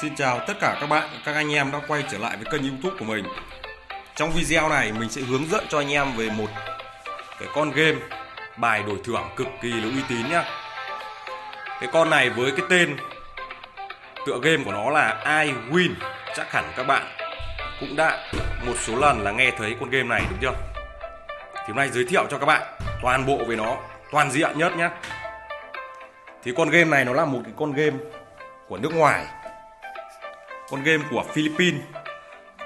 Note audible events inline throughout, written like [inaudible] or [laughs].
Xin chào tất cả các bạn, các anh em đã quay trở lại với kênh youtube của mình. Trong video này mình sẽ hướng dẫn cho anh em về một cái con game bài đổi thưởng cực kỳ là uy tín nhá. Cái con này với cái tên tựa game của nó là I Win. Chắc hẳn các bạn cũng đã một số lần là nghe thấy con game này đúng chưa? Thì hôm nay giới thiệu cho các bạn toàn bộ về nó, toàn diện nhất nhá. Thì con game này nó là một cái con game của nước ngoài con game của Philippines.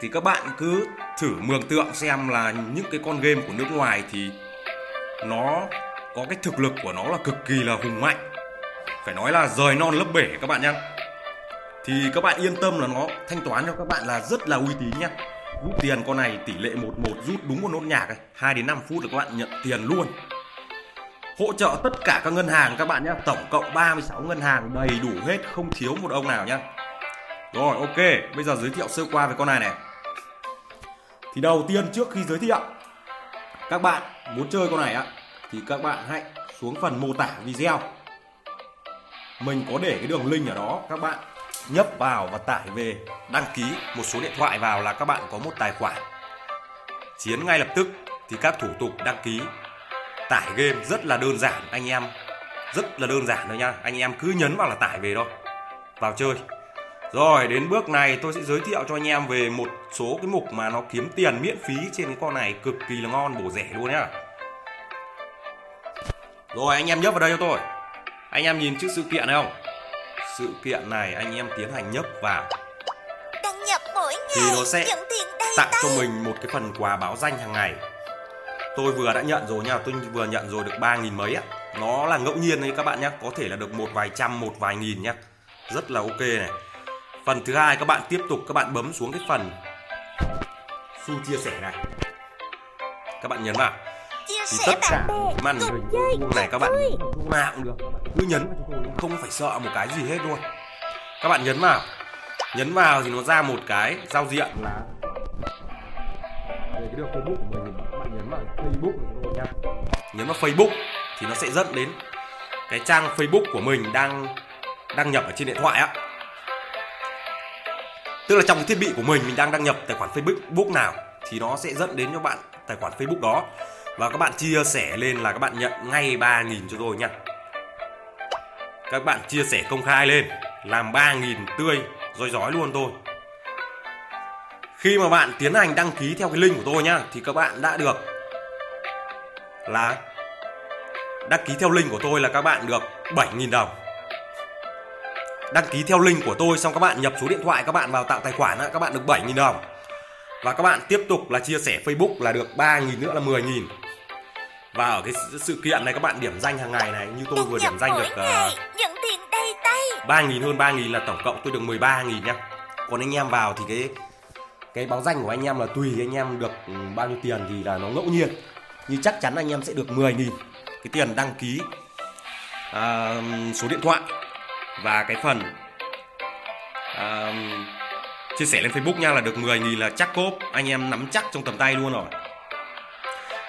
Thì các bạn cứ thử mường tượng xem là những cái con game của nước ngoài thì nó có cái thực lực của nó là cực kỳ là hùng mạnh. Phải nói là rời non lấp bể các bạn nhá. Thì các bạn yên tâm là nó thanh toán cho các bạn là rất là uy tín nhá. Rút tiền con này tỷ lệ 11 rút đúng một nốt nhạc này 2 đến 5 phút là các bạn nhận tiền luôn. Hỗ trợ tất cả các ngân hàng các bạn nhé tổng cộng 36 ngân hàng, đầy đủ hết, không thiếu một ông nào nhá rồi, ok. Bây giờ giới thiệu sơ qua về con này này. Thì đầu tiên trước khi giới thiệu, các bạn muốn chơi con này á, thì các bạn hãy xuống phần mô tả video. Mình có để cái đường link ở đó, các bạn nhấp vào và tải về, đăng ký một số điện thoại vào là các bạn có một tài khoản. Chiến ngay lập tức, thì các thủ tục đăng ký, tải game rất là đơn giản, anh em. Rất là đơn giản thôi nha, anh em cứ nhấn vào là tải về thôi. Vào chơi rồi đến bước này tôi sẽ giới thiệu cho anh em về một số cái mục mà nó kiếm tiền miễn phí trên cái con này cực kỳ là ngon bổ rẻ luôn nhá. Rồi anh em nhấp vào đây cho tôi. Anh em nhìn chữ sự kiện này không? Sự kiện này anh em tiến hành nhấp vào. Đăng nhập mỗi ngày thì nó sẽ tặng cho mình một cái phần quà báo danh hàng ngày. Tôi vừa đã nhận rồi nha tôi vừa nhận rồi được ba nghìn mấy á. Nó là ngẫu nhiên đấy các bạn nhé có thể là được một vài trăm một vài nghìn nhá. Rất là ok này phần thứ hai các bạn tiếp tục các bạn bấm xuống cái phần xu chia sẻ này. Các bạn nhấn vào. Thì tất cả màn hình này các bạn nào cũng được. Cứ nhấn không phải sợ một cái gì hết luôn. Các bạn nhấn vào. Nhấn vào thì nó ra một cái giao diện là về cái đường Facebook của mình các bạn nhấn vào Facebook của nha nhấn vào Facebook thì nó sẽ dẫn đến cái trang Facebook của mình đang đăng nhập ở trên điện thoại á tức là trong cái thiết bị của mình mình đang đăng nhập tài khoản Facebook nào, thì nó sẽ dẫn đến cho bạn tài khoản Facebook đó. Và các bạn chia sẻ lên là các bạn nhận ngay 3.000 cho tôi nha. Các bạn chia sẻ công khai lên, làm 3.000 tươi, roi rói luôn tôi. Khi mà bạn tiến hành đăng ký theo cái link của tôi nhá thì các bạn đã được là đăng ký theo link của tôi là các bạn được 7.000 đồng đăng ký theo link của tôi xong các bạn nhập số điện thoại các bạn vào tạo tài khoản các bạn được 7.000 đồng. Và các bạn tiếp tục là chia sẻ Facebook là được 3.000 nữa là 10.000 và ở cái sự- kiện này các bạn điểm danh hàng ngày này như tôi vừa điểm danh được ngày nhận tiền đầy tay. 3.000 hơn 3.000 là tổng cộng tôi được 13.000 nhá. Còn anh em vào thì cái cái báo danh của anh em là tùy anh em được ừ, bao nhiêu tiền thì là nó ngẫu nhiên. Nhưng chắc chắn anh em sẽ được 10.000 cái tiền đăng ký à, số điện thoại và cái phần à, chia sẻ lên Facebook nha là được 10.000 là chắc cốp. Anh em nắm chắc trong tầm tay luôn rồi.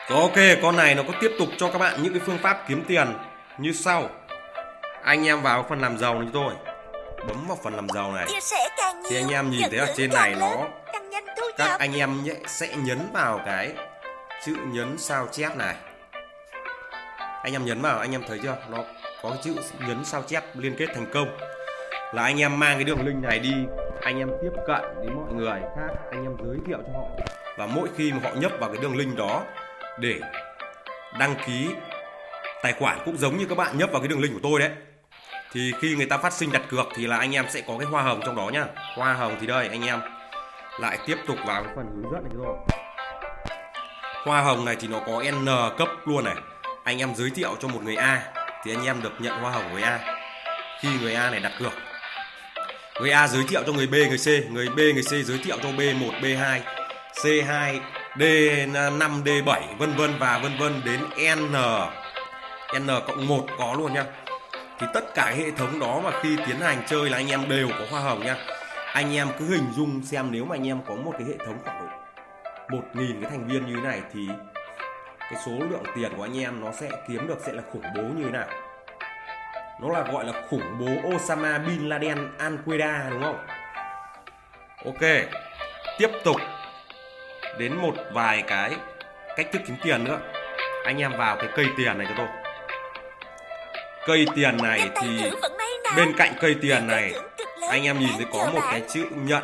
Rồi ok con này nó có tiếp tục cho các bạn những cái phương pháp kiếm tiền như sau. Anh em vào phần làm giàu này tôi. Bấm vào phần làm giàu này. Thì anh em nhìn thấy ở trên này nó các anh em nhé, sẽ nhấn vào cái chữ nhấn sao chép này. Anh em nhấn vào anh em thấy chưa? Nó có chữ nhấn sao chép liên kết thành công. Là anh em mang cái đường link này đi, anh em tiếp cận đến mọi người khác, anh em giới thiệu cho họ. Và mỗi khi mà họ nhấp vào cái đường link đó để đăng ký tài khoản cũng giống như các bạn nhấp vào cái đường link của tôi đấy. Thì khi người ta phát sinh đặt cược thì là anh em sẽ có cái hoa hồng trong đó nhá. Hoa hồng thì đây, anh em lại tiếp tục vào cái phần hướng dẫn này rồi hoa hồng này thì nó có n cấp luôn này. Anh em giới thiệu cho một người a thì anh em được nhận hoa hồng người a. Khi người a này đặt cược, người a giới thiệu cho người b, người c, người b, người c giới thiệu cho b 1 b 2 c 2 d 5 d 7 vân vân và vân vân đến n. N cộng 1 có luôn nha. Thì tất cả hệ thống đó mà khi tiến hành chơi là anh em đều có hoa hồng nha. Anh em cứ hình dung xem nếu mà anh em có một cái hệ thống khoảng độ một nghìn cái thành viên như thế này thì cái số lượng tiền của anh em nó sẽ kiếm được sẽ là khủng bố như thế nào? Nó là gọi là khủng bố Osama Bin Laden Al Qaeda đúng không? Ok tiếp tục đến một vài cái cách thức kiếm tiền nữa. Anh em vào cái cây tiền này cho tôi. Cây tiền này thì bên cạnh cây tiền này anh em nhìn thấy có một cái chữ nhận.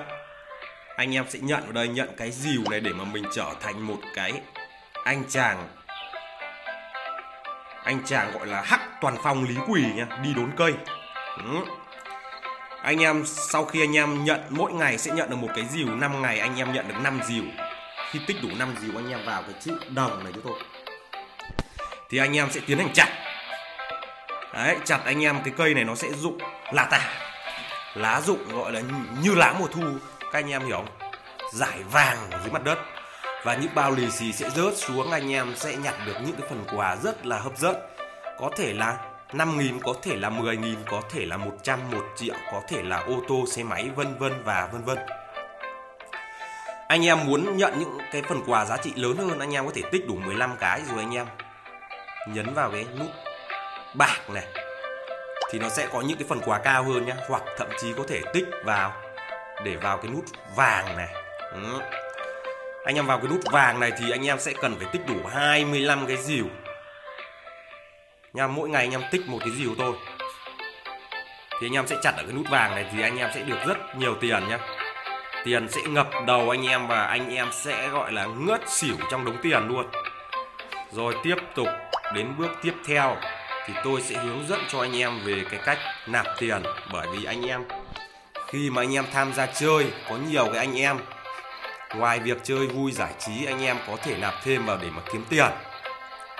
Anh em sẽ nhận vào đây nhận cái dìu này để mà mình trở thành một cái anh chàng anh chàng gọi là hắc toàn phong lý quỷ nha đi đốn cây. Ừ. anh em sau khi anh em nhận mỗi ngày sẽ nhận được một cái dìu 5 ngày anh em nhận được 5 dìu. Khi tích đủ 5 dìu anh em vào cái chữ đồng này cho tôi. Thì anh em sẽ tiến hành chặt. Đấy chặt anh em cái cây này nó sẽ rụng là tả lá rụng gọi là như, như lá mùa thu. Các anh em hiểu không? Giải vàng dưới mặt đất và những bao lì xì sẽ rớt xuống, anh em sẽ nhặt được những cái phần quà rất là hấp dẫn. Có thể là 5.000 có thể là 10.000 có thể là 100 1 triệu, có thể là ô tô, xe máy, vân vân và vân vân. Anh em muốn nhận những cái phần quà giá trị lớn hơn, anh em có thể tích đủ 15 cái rồi anh em nhấn vào cái nút bạc này. Thì nó sẽ có những cái phần quà cao hơn nhá, hoặc thậm chí có thể tích vào, để vào cái nút vàng này. Ừ anh em vào cái nút vàng này thì anh em sẽ cần phải tích đủ 25 cái dìu. Nha, mỗi ngày anh em tích một cái dìu thôi. Thì anh em sẽ chặt ở cái nút vàng này thì anh em sẽ được rất nhiều tiền nhá. Tiền sẽ ngập đầu anh em và anh em sẽ gọi là ngất xỉu trong đống tiền luôn. Rồi tiếp tục đến bước tiếp theo thì tôi sẽ hướng dẫn cho anh em về cái cách nạp tiền. Bởi vì anh em, khi mà anh em tham gia chơi, có nhiều cái anh em ngoài việc chơi vui giải trí anh em có thể nạp thêm vào để mà kiếm tiền.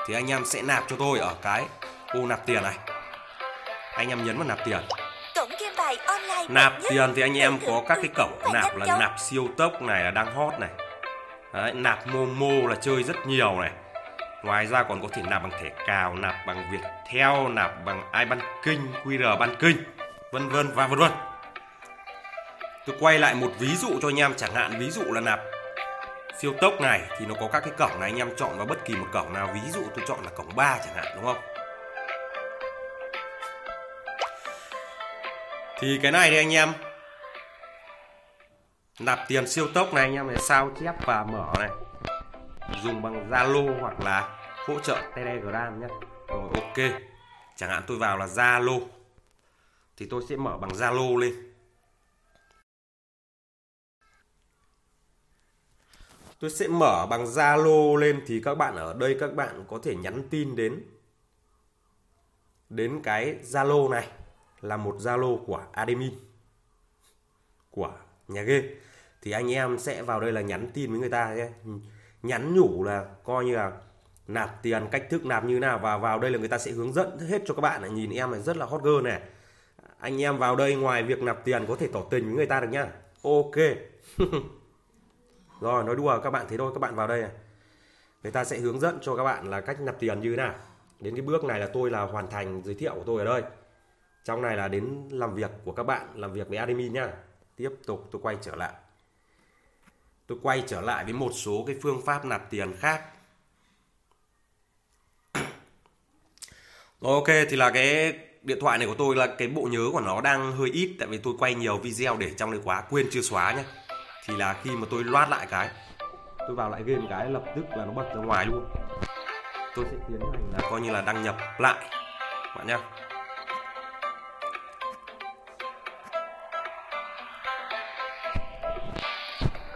Thì anh em sẽ nạp cho tôi ở cái ô nạp tiền này. Anh em nhấn vào nạp tiền. Nạp tiền thì anh em có các cái cổng nạp là nạp siêu tốc này là đang hot này. Đấy, nạp momo là chơi rất nhiều này. Ngoài ra còn có thể nạp bằng thẻ cào nạp bằng việt theo nạp bằng ibanking qr banking vân vân và vân vân tôi quay lại một ví dụ cho anh em, chẳng hạn ví dụ là nạp siêu tốc này thì nó có các cái cổng này, anh em chọn vào bất kỳ một cổng nào. Ví dụ tôi chọn là cổng 3 chẳng hạn, đúng không? Thì cái này thì anh em. Nạp tiền siêu tốc này, anh em này, sao chép và mở này. Dùng bằng Zalo hoặc là hỗ trợ Telegram nhé. Rồi, ok. Chẳng hạn tôi vào là Zalo. Thì tôi sẽ mở bằng Zalo lên. Tôi sẽ mở bằng Zalo lên thì các bạn ở đây các bạn có thể nhắn tin đến. Đến cái Zalo này là một Zalo của admin, của nhà game. Thì anh em sẽ vào đây là nhắn tin với người ta nhé. Nhắn nhủ là coi như là nạp tiền, cách thức nạp như nào, và vào đây là người ta sẽ hướng dẫn hết cho các bạn. Này nhìn em này rất là hot girl này. Anh em vào đây ngoài việc nạp tiền có thể tỏ tình với người ta được nhá. Ok. [laughs] rồi nói đùa các bạn thế thôi các bạn vào đây này. Người ta sẽ hướng dẫn cho các bạn là cách nạp tiền như thế nào. Đến cái bước này là tôi là hoàn thành giới thiệu của tôi ở đây. Trong này là đến làm việc của các bạn làm việc với admin nhá. Tiếp tục tôi quay trở lại. Tôi quay trở lại với một số cái phương pháp nạp tiền khác. Rồi, [coughs] ok thì là cái điện thoại này của tôi là cái bộ nhớ của nó đang hơi ít tại vì tôi quay nhiều video để trong đấy quá quên chưa xóa nhá thì là khi mà tôi loát lại cái, tôi vào lại game cái lập tức là nó bật ra ngoài luôn. Tôi sẽ tiến hành là coi như là đăng nhập lại, bạn nhá.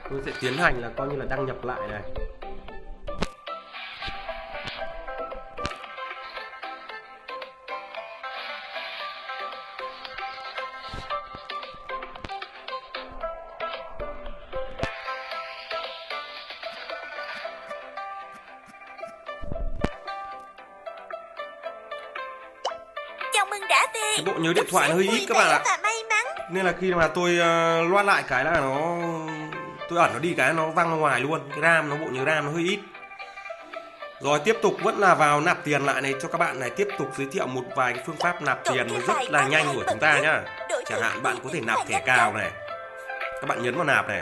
Tôi sẽ tiến hành là coi như là đăng nhập lại này. Đã về. cái bộ nhớ điện thoại nó hơi ít các bạn ạ. may mắn. nên là khi mà tôi uh, loát lại cái là nó tôi ẩn nó đi cái nó văng ra ngoài luôn. Cái ram nó bộ nhớ ram nó hơi ít. Rồi tiếp tục vẫn là vào nạp tiền lại này cho các bạn này. Tiếp tục giới thiệu một vài cái phương pháp nạp tiền mà rất là nhanh của chúng ta nhá. Chẳng hạn bạn có thể nạp thẻ cào này. Các bạn nhấn vào nạp này.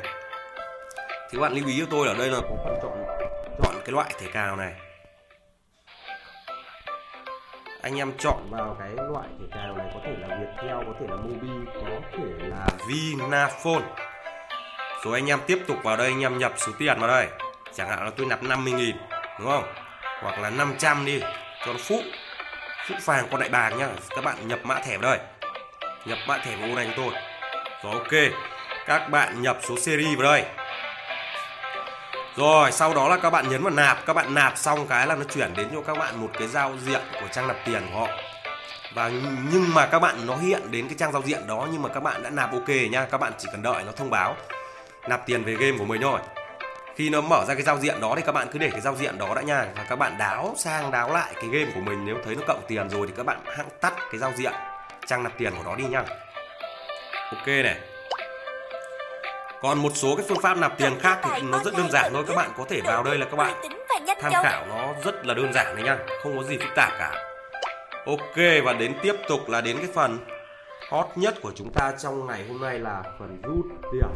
Thì các bạn lưu ý cho tôi ở đây là có phần chọn chọn cái loại thẻ cào này anh em chọn vào cái loại thẻ cào này có thể là Viettel có thể là Mobi, có thể là Vinaphone. Rồi anh em tiếp tục vào đây, anh em nhập số tiền vào đây. Chẳng hạn là tôi nạp 50 nghìn, đúng không? Hoặc là 500 đi, cho nó phúc phúc vàng con đại bàng nhá. Các bạn nhập mã thẻ vào đây. Nhập mã thẻ vào ô này cho tôi. Rồi ok, các bạn nhập số series vào đây rồi, sau đó là các bạn nhấn vào nạp. Các bạn nạp xong cái là nó chuyển đến cho các bạn một cái giao diện của trang nạp tiền của họ. Và nhưng mà các bạn, nó hiện đến cái trang giao diện đó nhưng mà các bạn đã nạp ok nha. Các bạn chỉ cần đợi nó thông báo. Nạp tiền về game của mình thôi. Khi nó mở ra cái giao diện đó thì các bạn cứ để cái giao diện đó đã nha. Và các bạn đáo sang đáo lại cái game của mình. Nếu thấy nó cộng tiền rồi thì các bạn hãng tắt cái giao diện trang nạp tiền của nó đi nha. Ok này còn một số cái phương pháp nạp tiền khác thì nó rất đơn giản thôi, các bạn có thể vào đây là các bạn tham khảo nó rất là đơn giản đấy nha, không có gì phức tạp cả. Ok, và đến tiếp tục là đến cái phần hot nhất của chúng ta trong ngày hôm nay là phần rút tiền.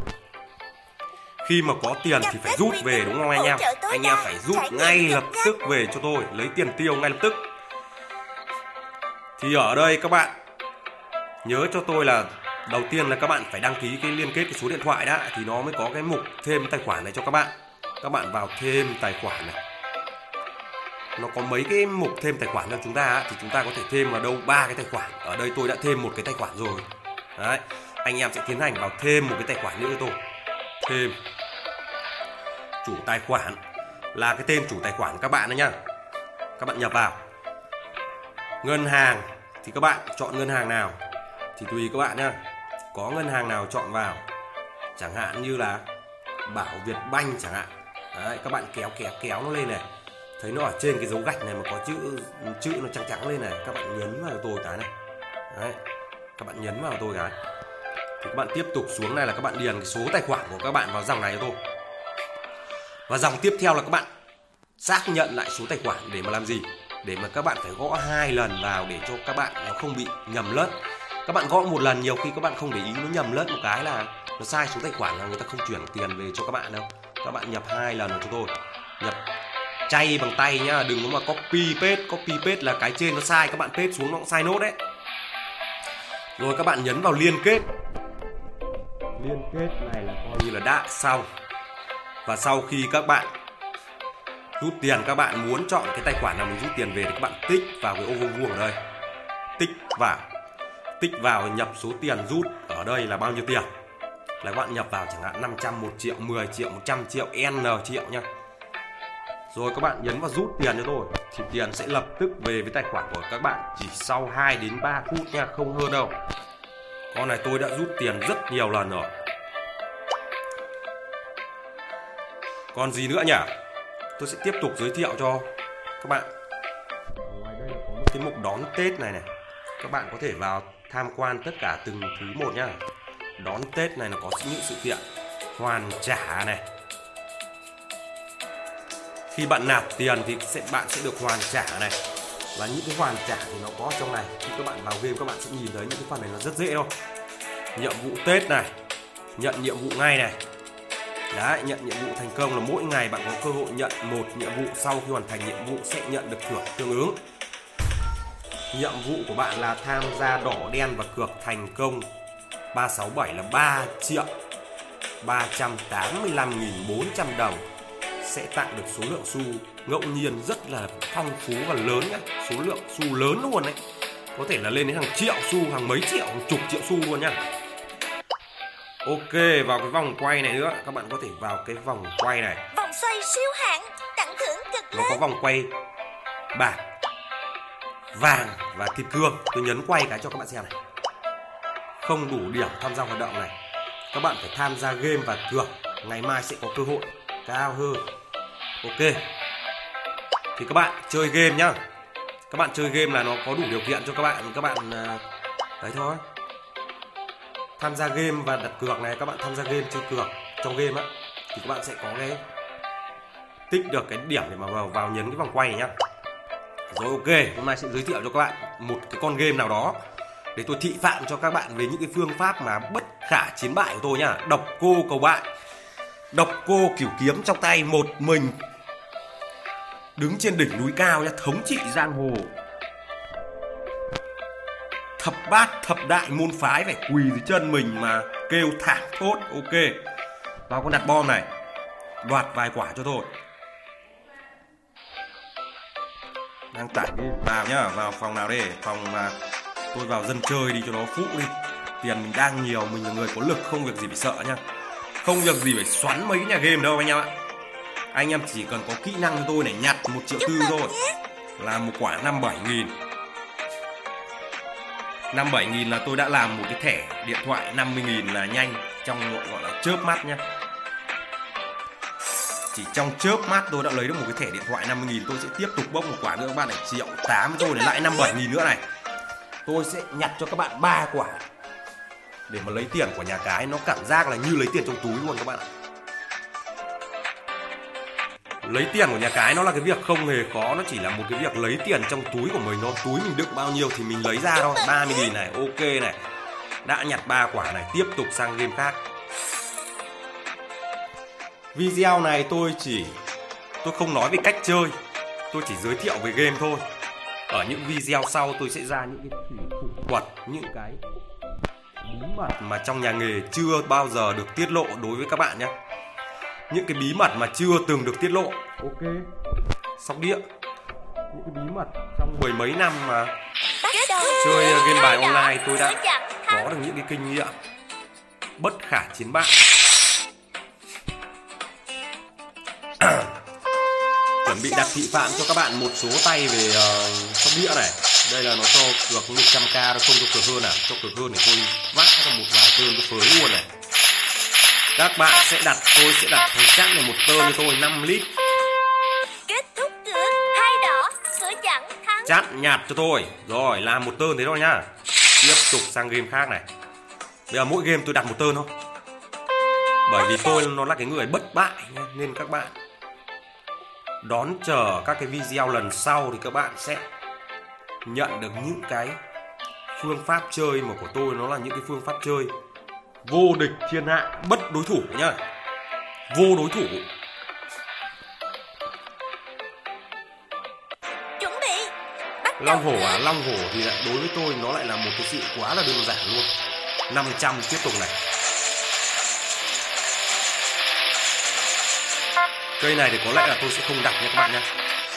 Khi mà có tiền thì phải rút về, đúng không anh em? Anh em phải rút ngay lập tức về cho tôi, lấy tiền tiêu ngay lập tức. Thì ở đây các bạn nhớ cho tôi là đầu tiên là các bạn phải đăng ký cái liên kết cái số điện thoại đã, thì nó mới có cái mục thêm tài khoản này cho các bạn. Các bạn vào thêm tài khoản này. Nó có mấy cái mục thêm tài khoản cho chúng ta thì chúng ta có thể thêm vào đâu ba cái tài khoản. Ở đây tôi đã thêm một cái tài khoản rồi. Đấy, anh em sẽ tiến hành vào thêm một cái tài khoản nữa cho tôi. Thêm. Chủ tài khoản là cái tên chủ tài khoản các bạn đó nhá. Các bạn nhập vào. Ngân hàng, thì các bạn chọn ngân hàng nào? Thì tùy các bạn nhá có ngân hàng nào chọn vào? Chẳng hạn như là bảo việt banh chẳng hạn. Đấy, các bạn kéo kéo kéo nó lên này. Thấy nó ở trên cái dấu gạch này mà có chữ chữ nó trắng trắng lên này, các bạn nhấn vào tôi cái này. Đấy, các bạn nhấn vào tôi cái thì các bạn tiếp tục xuống này là các bạn điền cái số tài khoản của các bạn vào dòng này cho tôi. Và dòng tiếp theo là các bạn xác nhận lại số tài khoản để mà làm gì? Để mà các bạn phải gõ hai lần vào để cho các bạn nó không bị nhầm lẫn các bạn gõ một lần, nhiều khi các bạn không để ý, nó nhầm lẫn một cái là nó sai số tài khoản là người ta không chuyển tiền về cho các bạn đâu. Các bạn nhập hai lần vào cho tôi. Nhập chay bằng tay nhá, đừng có mà copy paste copy paste là cái trên nó sai, các bạn paste xuống nó cũng sai nốt đấy. Rồi các bạn nhấn vào liên kết. Liên kết này là coi như là đã xong. Và sau khi các bạn rút tiền, các bạn muốn chọn cái tài khoản nào mình rút tiền về thì các bạn tích vào cái ô vuông vuông ở đây. Tích vào tích vào nhập số tiền rút, ở đây là bao nhiêu tiền? Là các bạn nhập vào chẳng hạn 500 1 triệu 10 triệu 100 triệu, n triệu nha rồi các bạn nhấn vào rút tiền cho tôi, thì tiền sẽ lập tức về với tài khoản của các bạn chỉ sau 2 đến 3 phút nha, không hơn đâu. Con này tôi đã rút tiền rất nhiều lần rồi. Còn gì nữa nhỉ? Tôi sẽ tiếp tục giới thiệu cho các bạn. Ngoài đây có một cái mục đón tết này này, các bạn có thể vào tham quan tất cả từng thứ một nhá. Đón tết này nó có những sự kiện hoàn trả này. Khi bạn nạp tiền thì sẽ bạn sẽ được hoàn trả này. Và những cái hoàn trả thì nó có trong này. Khi các bạn vào game các bạn sẽ nhìn thấy những cái phần này nó rất dễ thôi. Nhiệm vụ tết này nhận nhiệm vụ ngay này. Đấy, nhận nhiệm vụ thành công là mỗi ngày bạn có cơ hội nhận một nhiệm vụ. Sau khi hoàn thành nhiệm vụ sẽ nhận được thưởng tương ứng. Nhiệm vụ của bạn là tham gia đỏ đen và cược thành công. 367 là 3 triệu 385.400 đồng. Sẽ tặng được số lượng xu ngẫu nhiên rất là phong phú và lớn nhé số lượng xu lớn luôn đấy. Có thể là lên đến hàng triệu xu hàng mấy triệu hàng chục triệu xu luôn nhá. Ok, vào cái vòng quay này nữa, các bạn có thể vào cái vòng quay này. Vòng xoay siêu hạng, tặng thưởng cực lớn. Nó có vòng quay bạc, vàng và kim cương. Tôi nhấn quay cái cho các bạn xem này. Không đủ điểm tham gia hoạt động này. Các bạn phải tham gia game và cược. Ngày mai sẽ có cơ hội cao hơn. Ok. Thì các bạn chơi game nhá. Các bạn chơi game là nó có đủ điều kiện cho các bạn. Các bạn à, đấy thôi tham gia game và đặt cược này các bạn tham gia game, chơi cược trong game á, thì các bạn sẽ có cái, tích được cái điểm để mà vào vào nhấn cái vòng quay này nhá rồi ok, hôm nay sẽ giới thiệu cho các bạn một cái con game nào đó để tôi thị phạm cho các bạn về những cái phương pháp mà bất khả chiến bại của tôi nhá. Độc cô cầu bại độc cô kiểu kiếm trong tay, một mình đứng trên đỉnh núi cao nhá, thống trị giang hồ. Thập bát, thập đại môn phái phải quỳ dưới chân mình mà kêu thảm thốt. Ok, vào con đặt bom này, đoạt vài quả cho tôi. Đang tải cái vào nhá vào phòng nào đây phòng mà tôi vào dân chơi đi cho nó phụ đi. Tiền mình đang nhiều mình là người có lực không việc gì phải sợ nhá. Không việc gì phải xoắn mấy nhà game đâu anh em ạ. Anh em chỉ cần có kỹ năng cho tôi này nhặt một triệu tư thôi. là một quả năm bảy nghìn. năm bảy nghìn là tôi đã làm một cái thẻ điện thoại 50 nghìn là nhanh trong gọi là chớp mắt nhá chỉ trong chớp mắt tôi đã lấy được một cái thẻ điện thoại 50 nghìn, tôi sẽ tiếp tục bốc một quả nữa các bạn này. Triệu 8 tôi để lại 57 nghìn nữa này. Tôi sẽ nhặt cho các bạn ba quả. Để mà lấy tiền của nhà cái, nó cảm giác là như lấy tiền trong túi luôn các bạn ạ. Lấy tiền của nhà cái nó là cái việc không hề khó, nó chỉ là một cái việc lấy tiền trong túi của mình thôi. Túi mình đựng bao nhiêu thì mình lấy ra thôi. 30 nghìn này, ok này. Đã nhặt ba quả này, tiếp tục sang game khác video này tôi chỉ tôi không nói về cách chơi tôi chỉ giới thiệu về game thôi. Ở những video sau tôi sẽ ra những cái thủ thuật những cái bí mật mà trong nhà nghề chưa bao giờ được tiết lộ đối với các bạn nhé. Những cái bí mật mà chưa từng được tiết lộ. Ok. Sóc đĩa. Những cái bí mật trong mười mấy năm mà chơi game bài online tôi đã có được những cái kinh nghiệm bất khả chiến bại chuẩn bị đặt thị phạm cho các bạn một số tay về uh, sóc đĩa này. Đây là nó cho cược 100k nó không? Cho cược hơn à? Cho cược hơn thì tôi vác cho một vài cơn tôi phới luôn này. Các bạn sẽ đặt tôi sẽ đặt thằng chắc này một tơn cho tôi 5 lít. Kết thúc cược hai đỏ Cửa chặn thắng. Chắt nhạt cho tôi. Rồi làm một tơn thế thôi nhá. Tiếp tục sang game khác này. Bây giờ mỗi game tôi đặt một tơn thôi. Bởi vì tôi nó là cái người bất bại nên các bạn đón chờ các cái video lần sau thì các bạn sẽ nhận được những cái phương pháp chơi mà của tôi nó là những cái phương pháp chơi vô địch thiên hạ bất đối thủ nhá. Vô đối thủ. Long hổ à long hổ thì lại đối với tôi nó lại là một cái sự quá là đơn giản luôn. 500 tiếp tục này cây này thì có lẽ là tôi sẽ không đặt nha các bạn nha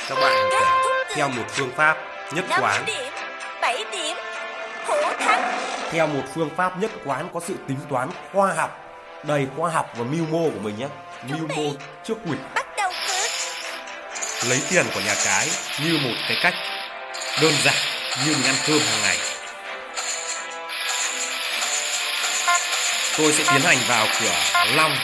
các bạn phải theo một phương pháp nhất quán. điểm theo một phương pháp nhất quán có sự tính toán khoa học đầy khoa học và mưu mô của mình nhé mưu mô trước quỷ. Lấy tiền của nhà cái như một cái cách đơn giản như mình ăn cơm hàng ngày. Tôi sẽ tiến hành vào cửa long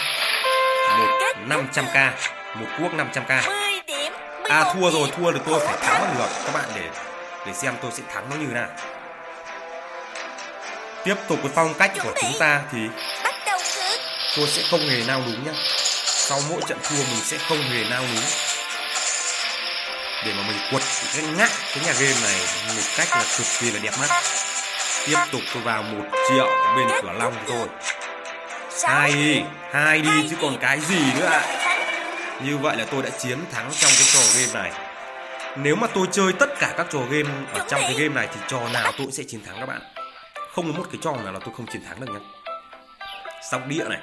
một 500k một cuốc 500k 10 điểm à 11 thua rồi thua thì tôi phải thắng. bằng được các bạn để để xem tôi sẽ thắng nó như thế nào. Tiếp tục với phong cách của chúng ta thì tôi sẽ không hề nao núng nhá. Sau mỗi trận thua mình sẽ không hề nao núng. Để mà mình quật cái ngắt cái nhà game này một cách là cực kỳ là đẹp mắt. Tiếp tục tôi vào một triệu bên cửa long Sáu hai hai đi chứ còn cái gì nữa ạ? Thắng. Như vậy là tôi đã chiến thắng trong cái trò game này. Nếu mà tôi chơi tất cả các trò game ở trong cái game này thì trò nào tôi cũng sẽ chiến thắng các bạn. Không có một cái trò nào là tôi không chiến thắng được nhá. Sóc đĩa này.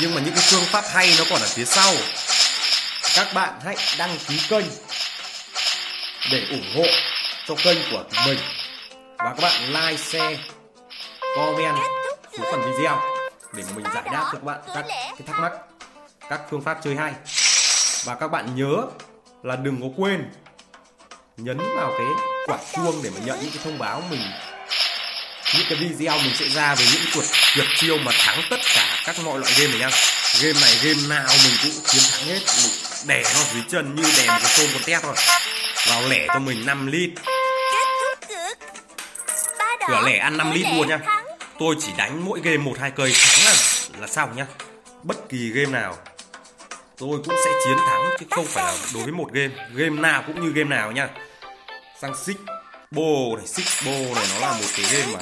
Nhưng mà những cái phương pháp hay nó còn ở phía sau. Các bạn hãy đăng ký kênh để ủng hộ cho kênh của mình. Và các bạn like share comment xuống phần video để mình giải đáp cho các bạn các cái thắc mắc các phương pháp chơi hay. Và các bạn nhớ là đừng có quên nhấn vào cái quả chuông để mà nhận những cái thông báo mình, những cái video mình sẽ ra về những cuộc tuyệt chiêu mà thắng tất cả các mọi loại game này nha. Game này, game nào mình cũng chiến thắng hết. Mình đè nó dưới chân như đè một con tôm con tép thôi. Vào lẻ cho mình 5 lít Ba cửa lẻ ăn 5 lít luôn nha. Tôi chỉ đánh mỗi game một hai cây thắng là là xong nhá bất kỳ game nào tôi cũng sẽ chiến thắng chứ không phải là đối với một game game nào cũng như game nào nha. Sang xích bô này xích bô này nó là một cái game mà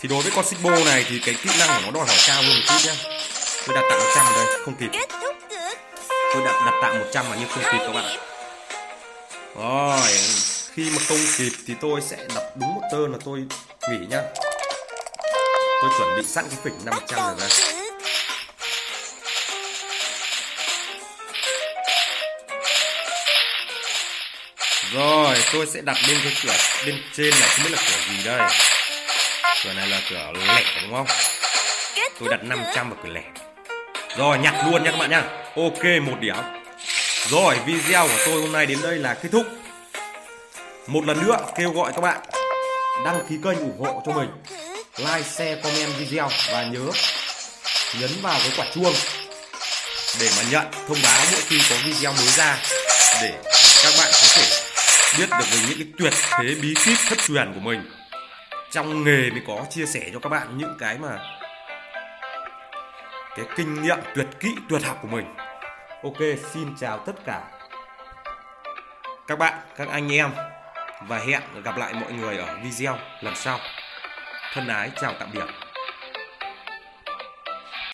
thì đối với con xích bô này thì cái kỹ năng của nó đòi hỏi cao hơn một chút nhá. Tôi đặt tặng 100 ở đây không kịp. Tôi đặt đặt tặng 100 mà nhưng không kịp các bạn. Điểm rồi khi mà không kịp thì tôi sẽ đập đúng một tơn là tôi nghỉ nhá tôi chuẩn bị sẵn cái phịch 500 rồi ra Rồi, tôi sẽ đặt lên cái cửa bên trên này không biết là cửa gì đây. Cửa này là cửa lẻ đúng không? Tôi đặt 500 vào cửa lẻ. Rồi, nhặt luôn nha các bạn nha. Ok, một điểm. Rồi, video của tôi hôm nay đến đây là kết thúc. Một lần nữa kêu gọi các bạn đăng ký kênh ủng hộ cho mình. Like, share, comment video và nhớ nhấn vào cái quả chuông để mà nhận thông báo mỗi khi có video mới ra để các bạn có thể biết được về những cái tuyệt thế bí kíp thất truyền của mình. Trong nghề mới có chia sẻ cho các bạn những cái mà cái kinh nghiệm tuyệt kỹ tuyệt học của mình. Ok xin chào tất cả các bạn các anh em và hẹn gặp lại mọi người ở video lần sau thân ái chào tạm biệt.